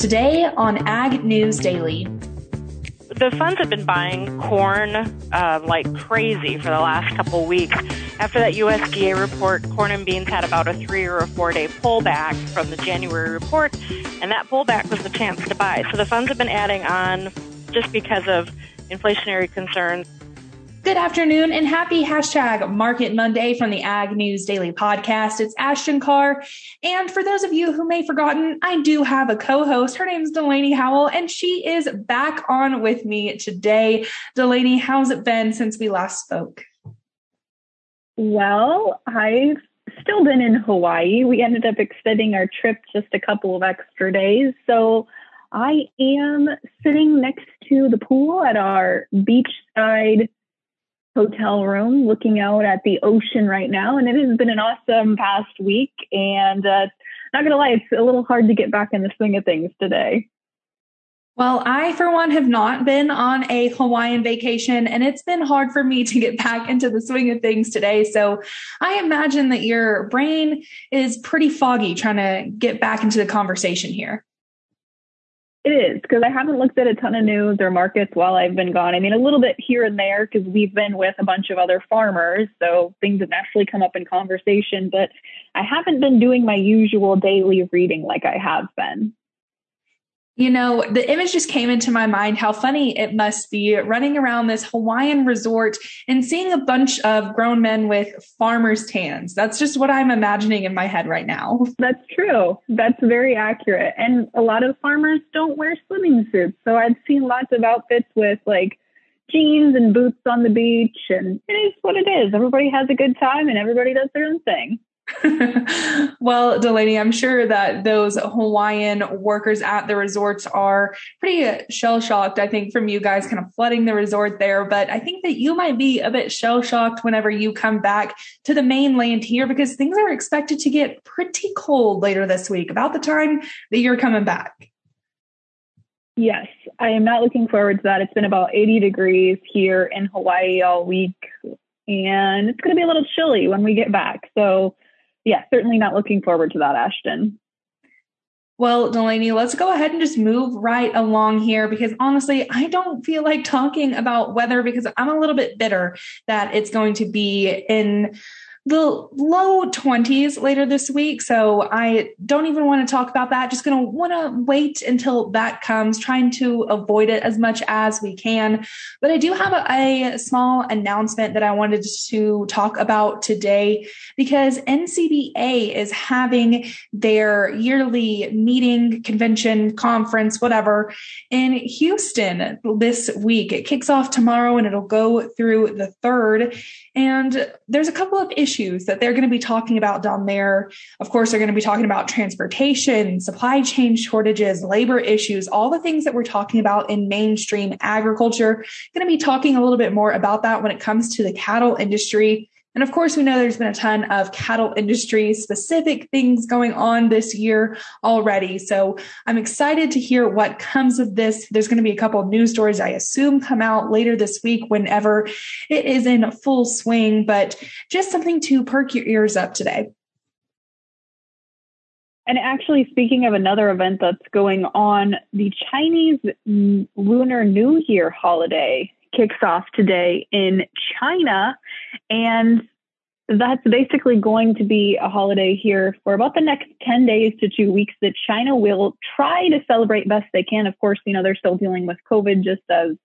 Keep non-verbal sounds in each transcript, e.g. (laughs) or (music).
Today on Ag News Daily. The funds have been buying corn uh, like crazy for the last couple weeks. After that USDA report, corn and beans had about a three or a four day pullback from the January report, and that pullback was the chance to buy. So the funds have been adding on just because of inflationary concerns. Good afternoon and happy hashtag Market Monday from the Ag News Daily Podcast. It's Ashton Carr. And for those of you who may have forgotten, I do have a co-host. Her name is Delaney Howell, and she is back on with me today. Delaney, how's it been since we last spoke? Well, I've still been in Hawaii. We ended up extending our trip just a couple of extra days. So I am sitting next to the pool at our beachside hotel room looking out at the ocean right now. And it has been an awesome past week. And uh, not going to lie, it's a little hard to get back in the swing of things today. Well, I, for one, have not been on a Hawaiian vacation, and it's been hard for me to get back into the swing of things today. So I imagine that your brain is pretty foggy trying to get back into the conversation here. It is because I haven't looked at a ton of news or markets while I've been gone. I mean, a little bit here and there because we've been with a bunch of other farmers. So things have naturally come up in conversation, but I haven't been doing my usual daily reading like I have been. You know, the image just came into my mind how funny it must be running around this Hawaiian resort and seeing a bunch of grown men with farmers' tans. That's just what I'm imagining in my head right now. (laughs) That's true. That's very accurate. And a lot of farmers don't wear swimming suits. So I've seen lots of outfits with like jeans and boots on the beach. And it is what it is. Everybody has a good time and everybody does their own thing. (laughs) well, Delaney, I'm sure that those Hawaiian workers at the resorts are pretty shell shocked, I think, from you guys kind of flooding the resort there. But I think that you might be a bit shell shocked whenever you come back to the mainland here because things are expected to get pretty cold later this week, about the time that you're coming back. Yes, I am not looking forward to that. It's been about 80 degrees here in Hawaii all week, and it's going to be a little chilly when we get back. So, yeah, certainly not looking forward to that, Ashton. Well, Delaney, let's go ahead and just move right along here because honestly, I don't feel like talking about weather because I'm a little bit bitter that it's going to be in the low 20s later this week. So I don't even want to talk about that. Just going to want to wait until that comes, trying to avoid it as much as we can. But I do have a, a small announcement that I wanted to talk about today because NCBA is having their yearly meeting, convention, conference, whatever in Houston this week. It kicks off tomorrow and it'll go through the third. And there's a couple of issues that they're going to be talking about down there. Of course, they're going to be talking about transportation, supply chain shortages, labor issues, all the things that we're talking about in mainstream agriculture. Going to be talking a little bit more about that when it comes to the cattle industry and of course, we know there's been a ton of cattle industry specific things going on this year already. So I'm excited to hear what comes of this. There's going to be a couple of news stories, I assume, come out later this week whenever it is in full swing, but just something to perk your ears up today. And actually, speaking of another event that's going on, the Chinese Lunar New Year holiday kicks off today in China. And that's basically going to be a holiday here for about the next 10 days to two weeks that China will try to celebrate best they can. Of course, you know, they're still dealing with COVID just as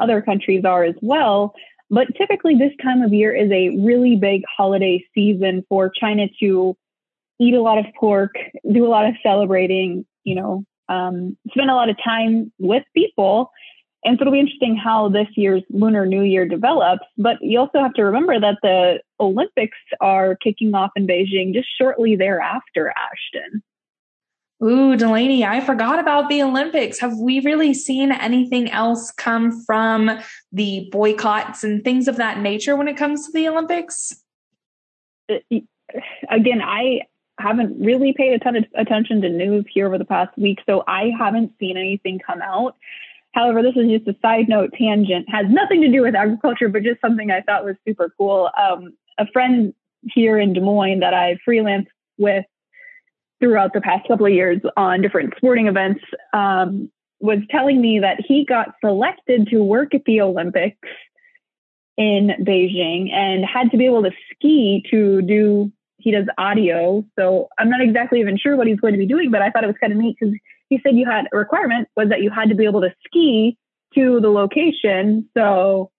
other countries are as well. But typically, this time of year is a really big holiday season for China to eat a lot of pork, do a lot of celebrating, you know, um, spend a lot of time with people. And so it'll be interesting how this year's Lunar New Year develops. But you also have to remember that the Olympics are kicking off in Beijing just shortly thereafter, Ashton. Ooh, Delaney, I forgot about the Olympics. Have we really seen anything else come from the boycotts and things of that nature when it comes to the Olympics? Uh, again, I haven't really paid a ton of attention to news here over the past week, so I haven't seen anything come out. However, this is just a side note tangent, has nothing to do with agriculture, but just something I thought was super cool. Um, a friend here in Des Moines that I freelance with throughout the past couple of years on different sporting events um, was telling me that he got selected to work at the Olympics in Beijing and had to be able to ski to do he does audio. So I'm not exactly even sure what he's going to be doing, but I thought it was kind of neat because he said you had a requirement was that you had to be able to ski to the location. So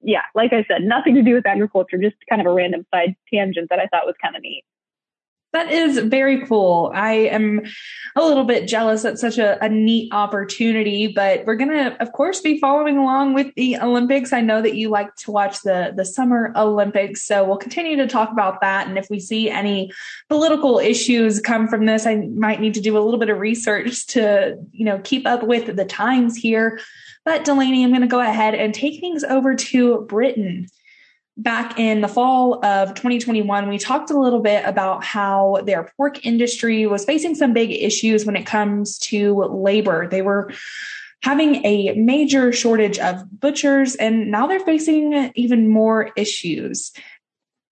yeah, like I said, nothing to do with agriculture, just kind of a random side tangent that I thought was kind of neat. That is very cool. I am a little bit jealous at such a, a neat opportunity, but we're going to, of course, be following along with the Olympics. I know that you like to watch the, the Summer Olympics, so we'll continue to talk about that. And if we see any political issues come from this, I might need to do a little bit of research to, you know, keep up with the times here. But Delaney, I'm going to go ahead and take things over to Britain back in the fall of 2021, we talked a little bit about how their pork industry was facing some big issues when it comes to labor. They were having a major shortage of butchers, and now they're facing even more issues.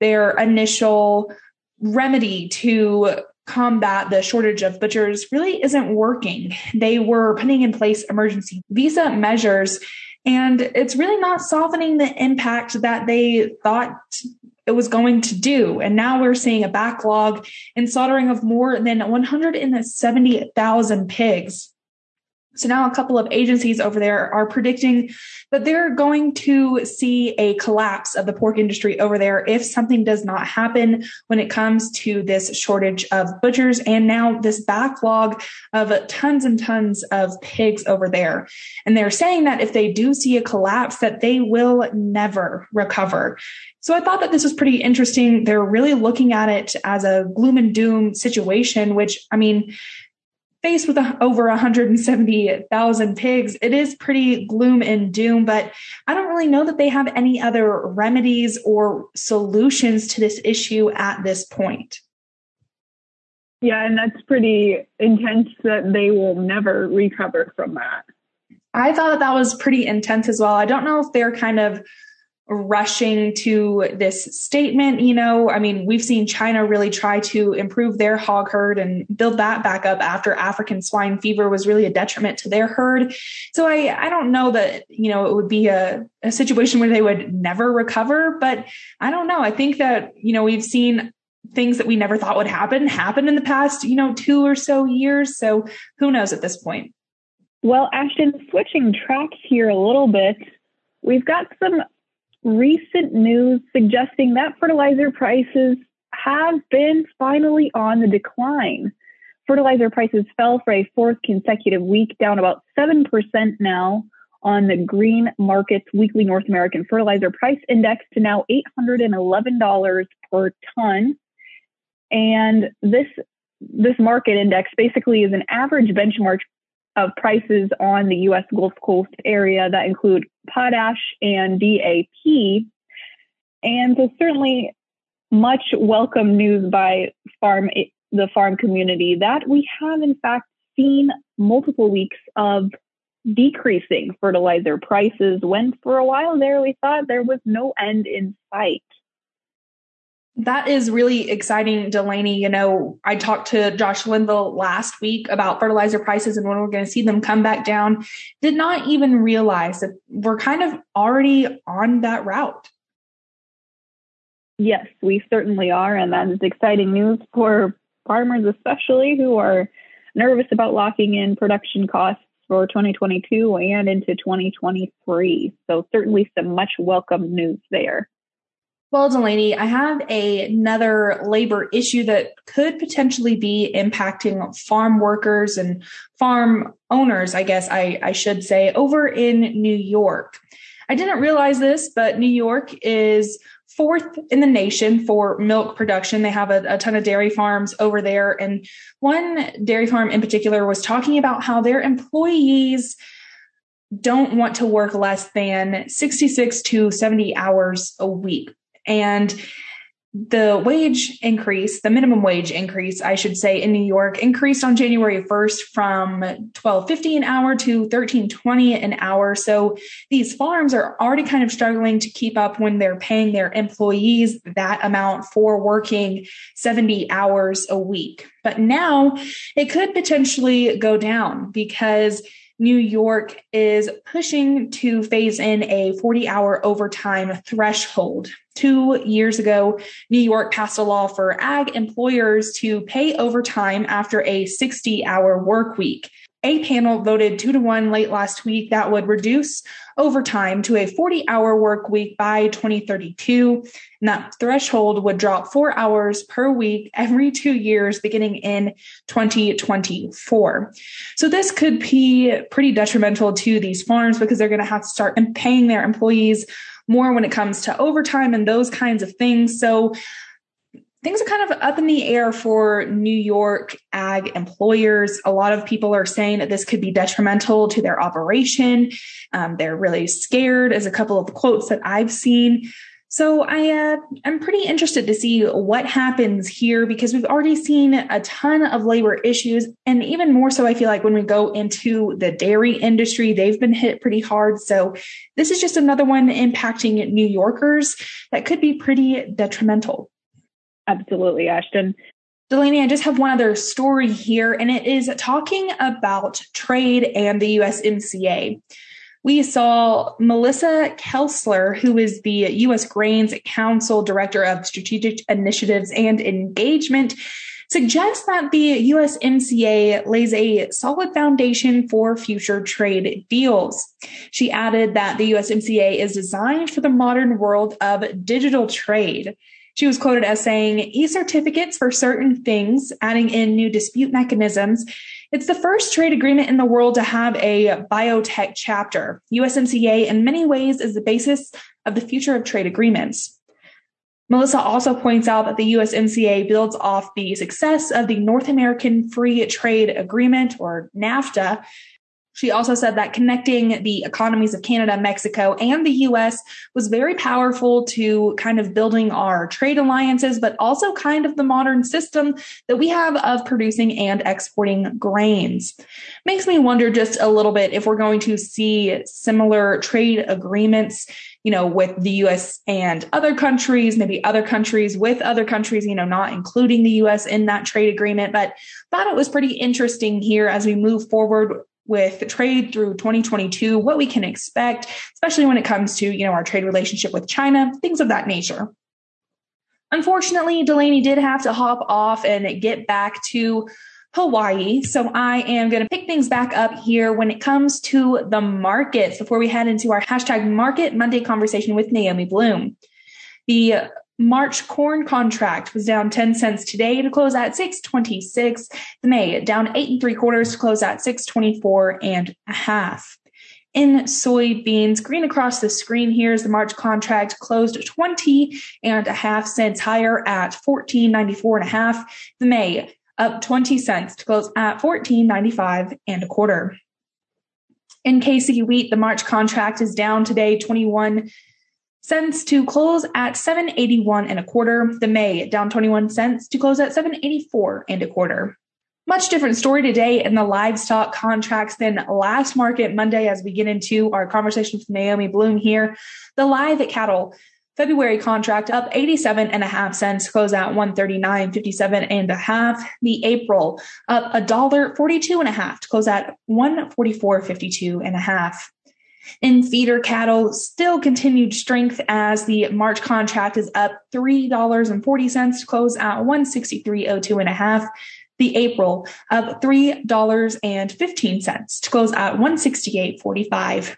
Their initial remedy to combat the shortage of butchers really isn't working. They were putting in place emergency visa measures and it's really not softening the impact that they thought it was going to do. And now we're seeing a backlog in slaughtering of more than 170,000 pigs. So now a couple of agencies over there are predicting that they're going to see a collapse of the pork industry over there if something does not happen when it comes to this shortage of butchers and now this backlog of tons and tons of pigs over there. And they're saying that if they do see a collapse that they will never recover. So I thought that this was pretty interesting. They're really looking at it as a gloom and doom situation, which I mean, faced with over 170,000 pigs, it is pretty gloom and doom, but I don't really know that they have any other remedies or solutions to this issue at this point. Yeah, and that's pretty intense that they will never recover from that. I thought that was pretty intense as well. I don't know if they're kind of rushing to this statement. You know, I mean, we've seen China really try to improve their hog herd and build that back up after African swine fever was really a detriment to their herd. So I, I don't know that, you know, it would be a, a situation where they would never recover, but I don't know. I think that, you know, we've seen things that we never thought would happen happen in the past, you know, two or so years. So who knows at this point? Well, Ashton, switching tracks here a little bit, we've got some recent news suggesting that fertilizer prices have been finally on the decline. Fertilizer prices fell for a fourth consecutive week, down about 7% now on the Green Markets Weekly North American Fertilizer Price Index to now $811 per ton. And this this market index basically is an average benchmark of prices on the U.S. Gulf Coast area that include potash and DAP. And so certainly much welcome news by farm the farm community that we have in fact seen multiple weeks of decreasing fertilizer prices when for a while there we thought there was no end in sight. That is really exciting, Delaney. You know, I talked to Josh Linville last week about fertilizer prices and when we're going to see them come back down. Did not even realize that we're kind of already on that route. Yes, we certainly are. And that is exciting news for farmers, especially who are nervous about locking in production costs for 2022 and into 2023. So, certainly some much welcome news there. Well, Delaney, I have a, another labor issue that could potentially be impacting farm workers and farm owners, I guess I, I should say, over in New York. I didn't realize this, but New York is fourth in the nation for milk production. They have a, a, ton of dairy farms over there. And one dairy farm in particular was talking about how their employees don't want to work less than 66 to 70 hours a week. And the wage increase, the minimum wage increase, I should say, in New York increased on January 1st from 12.50 an hour to 13.20 an hour. So these farms are already kind of struggling to keep up when they're paying their employees that amount for working 70 hours a week. But now it could potentially go down because New York is pushing to phase in a 40 hour overtime threshold. Two years ago, New York passed a law for ag employers to pay overtime after a 60 hour work week. A panel voted two to one late last week that would reduce overtime to a 40 hour work week by 2032. And that threshold would drop four hours per week every two years beginning in 2024. So this could be pretty detrimental to these farms because they're going to have to start paying their employees more when it comes to overtime and those kinds of things. So things are kind of up in the air for New York ag employers. A lot of people are saying that this could be detrimental to their operation. Um, they're really scared, as a couple of quotes that I've seen. So I uh, I'm pretty interested to see what happens here because we've already seen a ton of labor issues, and even more so, I feel like when we go into the dairy industry, they've been hit pretty hard. So this is just another one impacting New Yorkers that could be pretty detrimental. Absolutely, Ashton. Delaney, I just have one other story here, and it is talking about trade and the USMCA. We saw Melissa Kessler, who is the U.S. Grains Council Director of Strategic Initiatives and Engagement, suggest that the USMCA lays a solid foundation for future trade deals. She added that the USMCA is designed for the modern world of digital trade. She was quoted as saying, e certificates for certain things, adding in new dispute mechanisms. It's the first trade agreement in the world to have a biotech chapter. USMCA, in many ways, is the basis of the future of trade agreements. Melissa also points out that the USMCA builds off the success of the North American Free Trade Agreement, or NAFTA, she also said that connecting the economies of Canada, Mexico, and the US was very powerful to kind of building our trade alliances, but also kind of the modern system that we have of producing and exporting grains. Makes me wonder just a little bit if we're going to see similar trade agreements you know, with the US and other countries, maybe other countries with other countries, you know, not including the US in that trade agreement. But thought it was pretty interesting here as we move forward with trade through 2022, what we can expect, especially when it comes to, you know, our trade relationship with China, things of that nature. Unfortunately, Delaney did have to hop off and get back to Hawaii. So I am going to pick things back up here when it comes to the markets before we head into our hashtag market Monday conversation with Naomi Blohm. The March corn contract was down 10 cents today to close at 626. The May down eight and three quarters to close at 624 and a half. In soybeans, green across the screen here is the March contract closed 20 and a half cents higher at 1494 and a half. The May up 20 cents to close at 1495 and a quarter. In KC wheat, the March contract is down today 21 cents to close at 781 and a quarter. The May down 21 cents to close at 784 and a quarter. Much different story today in the livestock contracts than last market Monday as we get into our conversation with Naomi Blohm here. The live cattle February contract up 87 and a half cents, close at 139.57 and a half. The April up a dollar 42 and a half to close at 144.52 and a half. In feeder cattle, still continued strength as the March contract is up $3.40 to close at 163.02 and a half. The April up $3.15 to close at 168.45.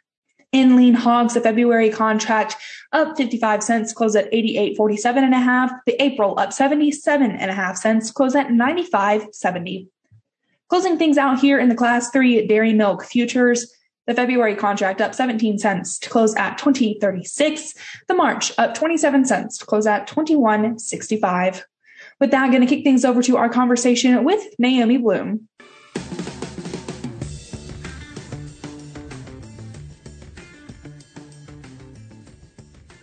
In lean hogs, the February contract up 55 cents, close at 88.47 and a half. The April up 77 and a half cents, close at 95.70. Closing things out here in the class three dairy milk futures. The February contract up 17 cents to close at 2036. The March up 27 cents to close at 2165. With that, I'm going to kick things over to our conversation with Naomi Blohm.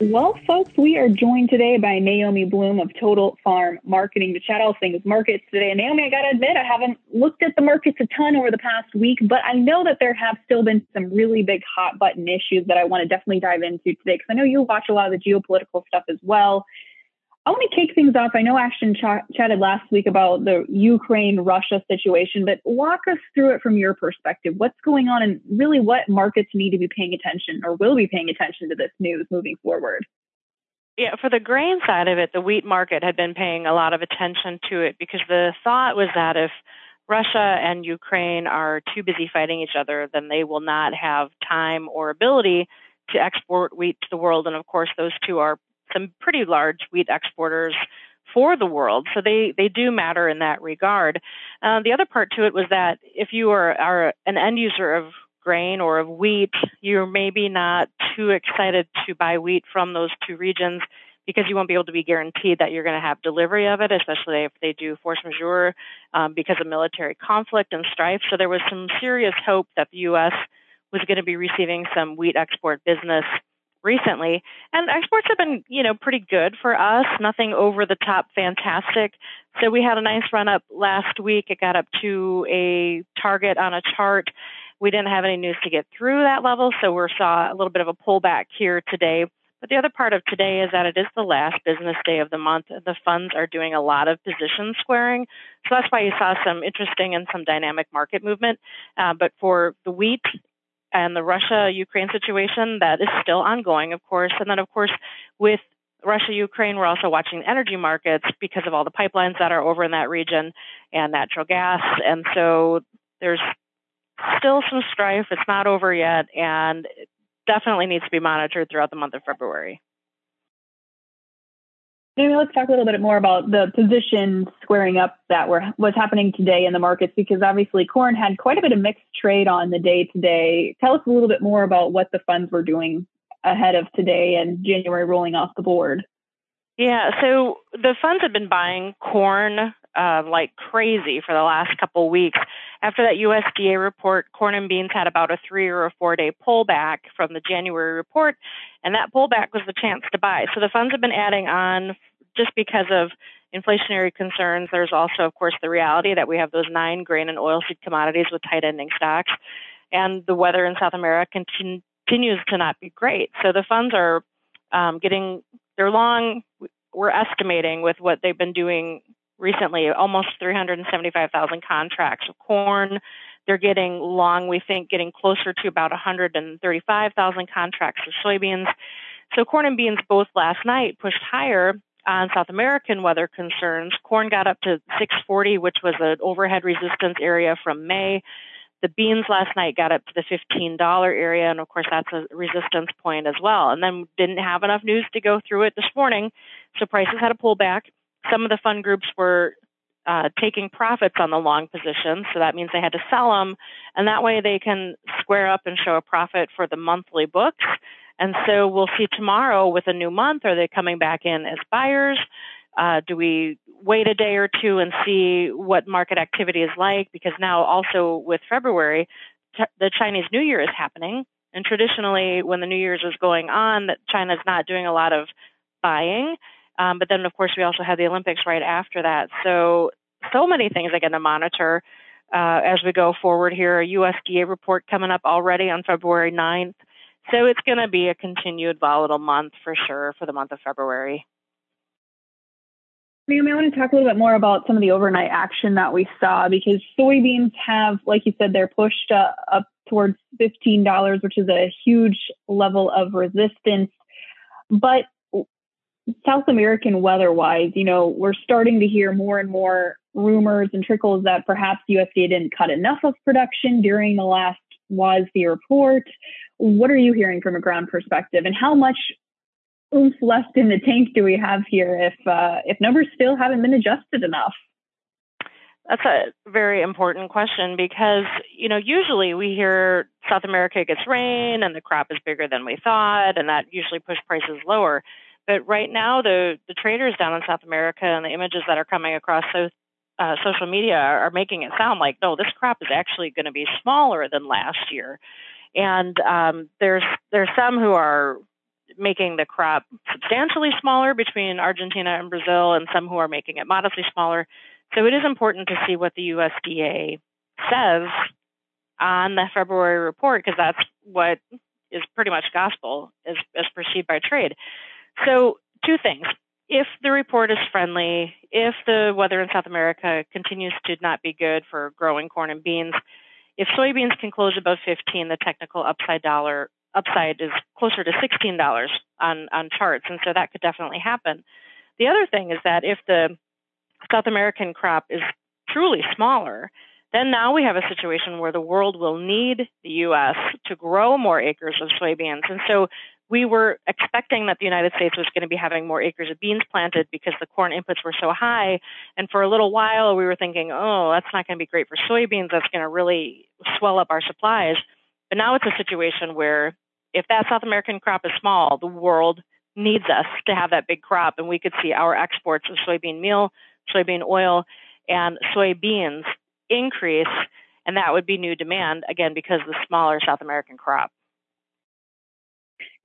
Well, folks, we are joined today by Naomi Blohm of Total Farm Marketing to chat all things markets today. And Naomi, I got to admit, I haven't looked at the markets a ton over the past week, but I know that there have still been some really big hot button issues that I want to definitely dive into today because I know you watch a lot of the geopolitical stuff as well. I want to kick things off. I know Ashton ch- chatted last week about the Ukraine Russia situation, but walk us through it from your perspective. What's going on and really what markets need to be paying attention or will be paying attention to this news moving forward? Yeah, for the grain side of it, the wheat market had been paying a lot of attention to it because the thought was that if Russia and Ukraine are too busy fighting each other, then they will not have time or ability to export wheat to the world. And of course, those two are some pretty large wheat exporters for the world. So they, they do matter in that regard. Uh, the other part to it was that if you are, are an end user of grain or of wheat, you're maybe not too excited to buy wheat from those two regions because you won't be able to be guaranteed that you're going to have delivery of it, especially if they do force majeure um, because of military conflict and strife. So there was some serious hope that the U.S. was going to be receiving some wheat export business recently. And exports have been, you know, pretty good for us, nothing over the top fantastic. So we had a nice run up last week. It got up to a target on a chart. We didn't have any news to get through that level, so we saw a little bit of a pullback here today. But the other part of today is that it is the last business day of the month. The funds are doing a lot of position squaring. So that's why you saw some interesting and some dynamic market movement. Uh, but for the wheat and the Russia Ukraine situation that is still ongoing, of course. And then, of course, with Russia Ukraine, we're also watching energy markets because of all the pipelines that are over in that region and natural gas. And so there's still some strife. It's not over yet, and it definitely needs to be monitored throughout the month of February. Let's talk a little bit more about the position squaring up that were what's happening today in the markets because obviously corn had quite a bit of mixed trade on the day today. Tell us a little bit more about what the funds were doing ahead of today and January rolling off the board. Yeah, so the funds have been buying corn uh, like crazy for the last couple weeks. After that USDA report, corn and beans had about a three or a four day pullback from the January report, and that pullback was the chance to buy. So the funds have been adding on just because of inflationary concerns, there's also, of course, the reality that we have those nine grain and oilseed commodities with tight ending stocks, and the weather in South America continues to not be great. So the funds are um, getting they're long. We're estimating with what they've been doing recently, almost 375,000 contracts of corn. They're getting long, we think, getting closer to about 135,000 contracts of soybeans. So corn and beans both last night pushed higher on South American weather concerns. Corn got up to 640, which was an overhead resistance area from May. The beans last night got up to the $15 area, and of course, that's a resistance point as well. And then didn't have enough news to go through it this morning, so prices had a pullback. Some of the fund groups were uh, taking profits on the long positions, so that means they had to sell them, and that way they can square up and show a profit for the monthly books. And so we'll see tomorrow with a new month. Are they coming back in as buyers? Uh, do we wait a day or two and see what market activity is like? Because now, also with February, t- the Chinese New Year is happening. And traditionally, when the New Year's is going on, China's not doing a lot of buying. Um, but then, of course, we also have the Olympics right after that. So, so many things get to monitor uh, as we go forward here. A USDA report coming up already on February 9th. So it's going to be a continued volatile month for sure for the month of February. Ma'am, I want to talk a little bit more about some of the overnight action that we saw because soybeans have, like you said, they're pushed uh, up towards $15, which is a huge level of resistance. But South American weather wise, you know, we're starting to hear more and more rumors and trickles that perhaps USDA didn't cut enough of production during the last WASDE report. What are you hearing from a ground perspective, and how much oomph left in the tank do we have here if uh, if numbers still haven't been adjusted enough? That's a very important question because, you know, usually we hear South America gets rain and the crop is bigger than we thought, and that usually push prices lower. But right now, the, the traders down in South America and the images that are coming across so, uh, social media are, making it sound like, no, this crop is actually going to be smaller than last year and um, there's there's some who are making the crop substantially smaller between Argentina and Brazil, and some who are making it modestly smaller. So it is important to see what the USDA says on the February report because that's what is pretty much gospel as, as perceived by trade. So, two things. If the report is friendly, if the weather in South America continues to not be good for growing corn and beans, if soybeans can close above 15, the technical upside dollar upside is closer to $16 on, on charts. And so that could definitely happen. The other thing is that if the South American crop is truly smaller, then now we have a situation where the world will need the U.S. to grow more acres of soybeans. And so we were expecting that the United States was going to be having more acres of beans planted because the corn inputs were so high. And for a little while, we were thinking, oh, that's not going to be great for soybeans. That's going to really swell up our supplies. But now it's a situation where if that South American crop is small, the world needs us to have that big crop. And we could see our exports of soybean meal, soybean oil, and soybeans increase. And that would be new demand, again, because the smaller South American crop.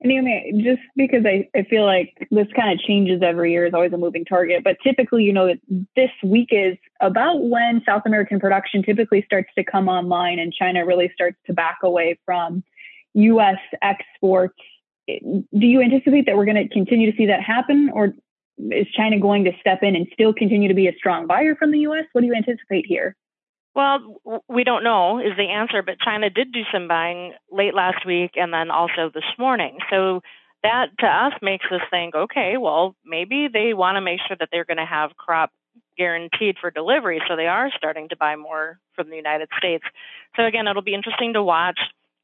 And Naomi, just because I, I feel like this kind of changes every year is always a moving target, but typically, you know, this week is about when South American production typically starts to come online and China really starts to back away from U.S. exports. Do you anticipate that we're going to continue to see that happen, or is China going to step in and still continue to be a strong buyer from the U.S.? What do you anticipate here? Well, we don't know is the answer, but China did do some buying late last week and then also this morning. So that to us makes us think, okay, well, maybe they want to make sure that they're going to have crop guaranteed for delivery, so they are starting to buy more from the United States. So again, it'll be interesting to watch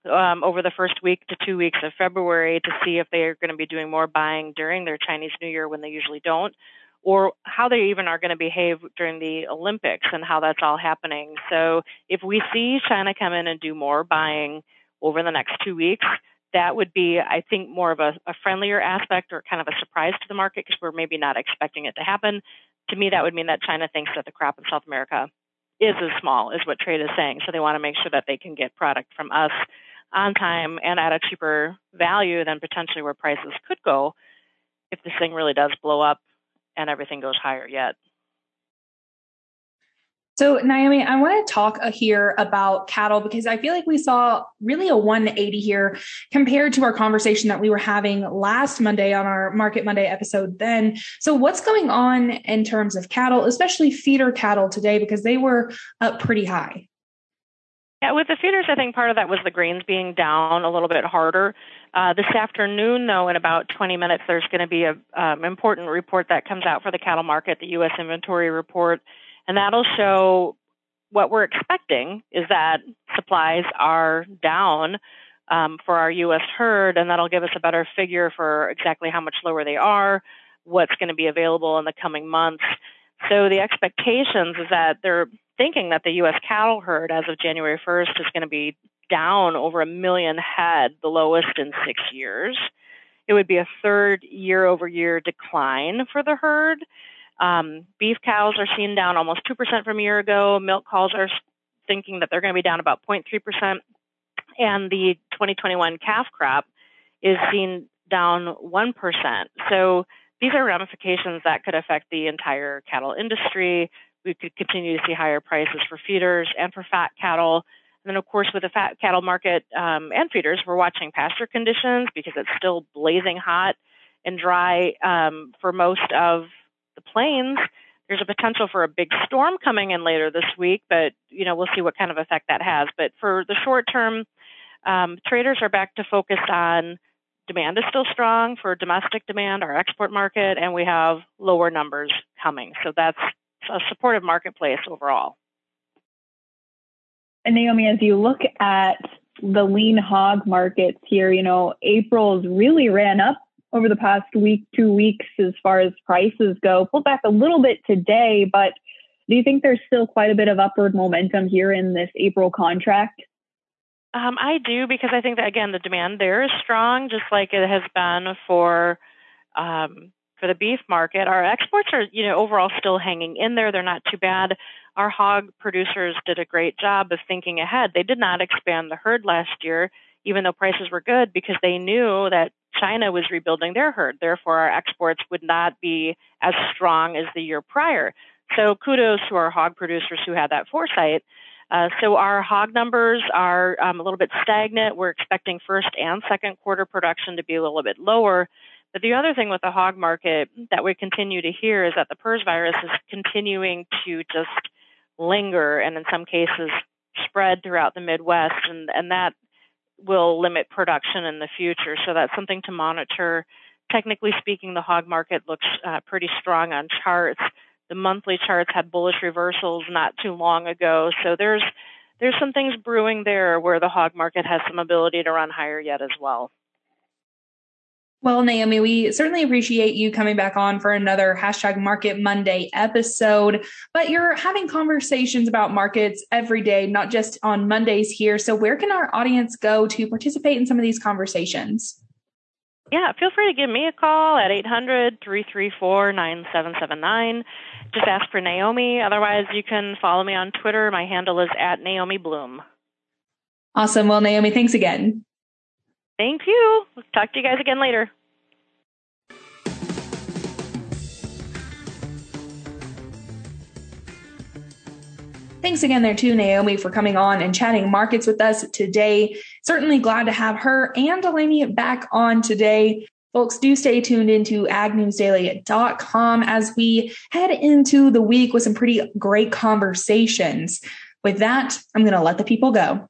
um, over the first week to two weeks of February to see if they are going to be doing more buying during their Chinese New Year when they usually don't, or how they even are going to behave during the Olympics and how that's all happening. So if we see China come in and do more buying over the next two weeks, that would be, I think, more of a, a friendlier aspect or kind of a surprise to the market because we're maybe not expecting it to happen. To me, that would mean that China thinks that the crop in South America is as small, is what trade is saying. So they want to make sure that they can get product from us on time and at a cheaper value than potentially where prices could go if this thing really does blow up and everything goes higher yet. So, Naomi, I want to talk uh, here about cattle because I feel like we saw really a 180 here compared to our conversation that we were having last Monday on our Market Monday episode then. So, what's going on in terms of cattle, especially feeder cattle today, because they were up pretty high? Yeah, with the feeders, I think part of that was the grains being down a little bit harder. Uh, this afternoon, though, in about 20 minutes, there's going to be an um, important report that comes out for the cattle market, the U.S. inventory report, and that'll show what we're expecting is that supplies are down um, for our U.S. herd, and that'll give us a better figure for exactly how much lower they are, what's going to be available in the coming months. So the expectations is that they're thinking that the U.S. cattle herd as of January 1st is going to be down over a million head, the lowest in six years. It would be a third year over year decline for the herd. Um, beef cows are seen down almost 2% from a year ago. Milk cows are thinking that they're going to be down about 0.3%. And the 2021 calf crop is seen down 1%. So these are ramifications that could affect the entire cattle industry. We could continue to see higher prices for feeders and for fat cattle. And then, of course, with the fat cattle market um, and feeders, we're watching pasture conditions because it's still blazing hot and dry um, for most of the plains. There's a potential for a big storm coming in later this week, but you know we'll see what kind of effect that has. But for the short term, um, traders are back to focus on demand is still strong for domestic demand, our export market, and we have lower numbers coming. So that's a supportive marketplace overall. And Naomi, as you look at the lean hog markets here, you know, April's really ran up over the past week, two weeks as far as prices go. Pulled back a little bit today, but do you think there's still quite a bit of upward momentum here in this April contract? Um, I do because I think that again the demand there is strong, just like it has been for um, for the beef market. Our exports are, you know, overall still hanging in there. They're not too bad. Our hog producers did a great job of thinking ahead. They did not expand the herd last year, even though prices were good, because they knew that China was rebuilding their herd. Therefore, our exports would not be as strong as the year prior. So kudos to our hog producers who had that foresight. Uh, so our hog numbers are um, a little bit stagnant. We're expecting first and second quarter production to be a little bit lower. But the other thing with the hog market that we continue to hear is that the PRRS virus is continuing to just linger and in some cases spread throughout the Midwest, and, and that will limit production in the future. So that's something to monitor. Technically speaking, the hog market looks uh, pretty strong on charts. The monthly charts had bullish reversals not too long ago, so there's there's some things brewing there where the hog market has some ability to run higher yet as well. Well, Naomi, we certainly appreciate you coming back on for another hashtag Market Monday episode. But you're having conversations about markets every day, not just on Mondays here. So, where can our audience go to participate in some of these conversations? Yeah, feel free to give me a call at 800 334 9779. Just ask for Naomi. Otherwise, you can follow me on Twitter. My handle is at Naomi Blohm. Awesome. Well, Naomi, thanks again. Thank you. talk to you guys again later. Thanks again there to Naomi for coming on and chatting markets with us today. Certainly glad to have her and Delaney back on today. Folks, do stay tuned into agnewsdaily.com as we head into the week with some pretty great conversations. With that, I'm going to let the people go.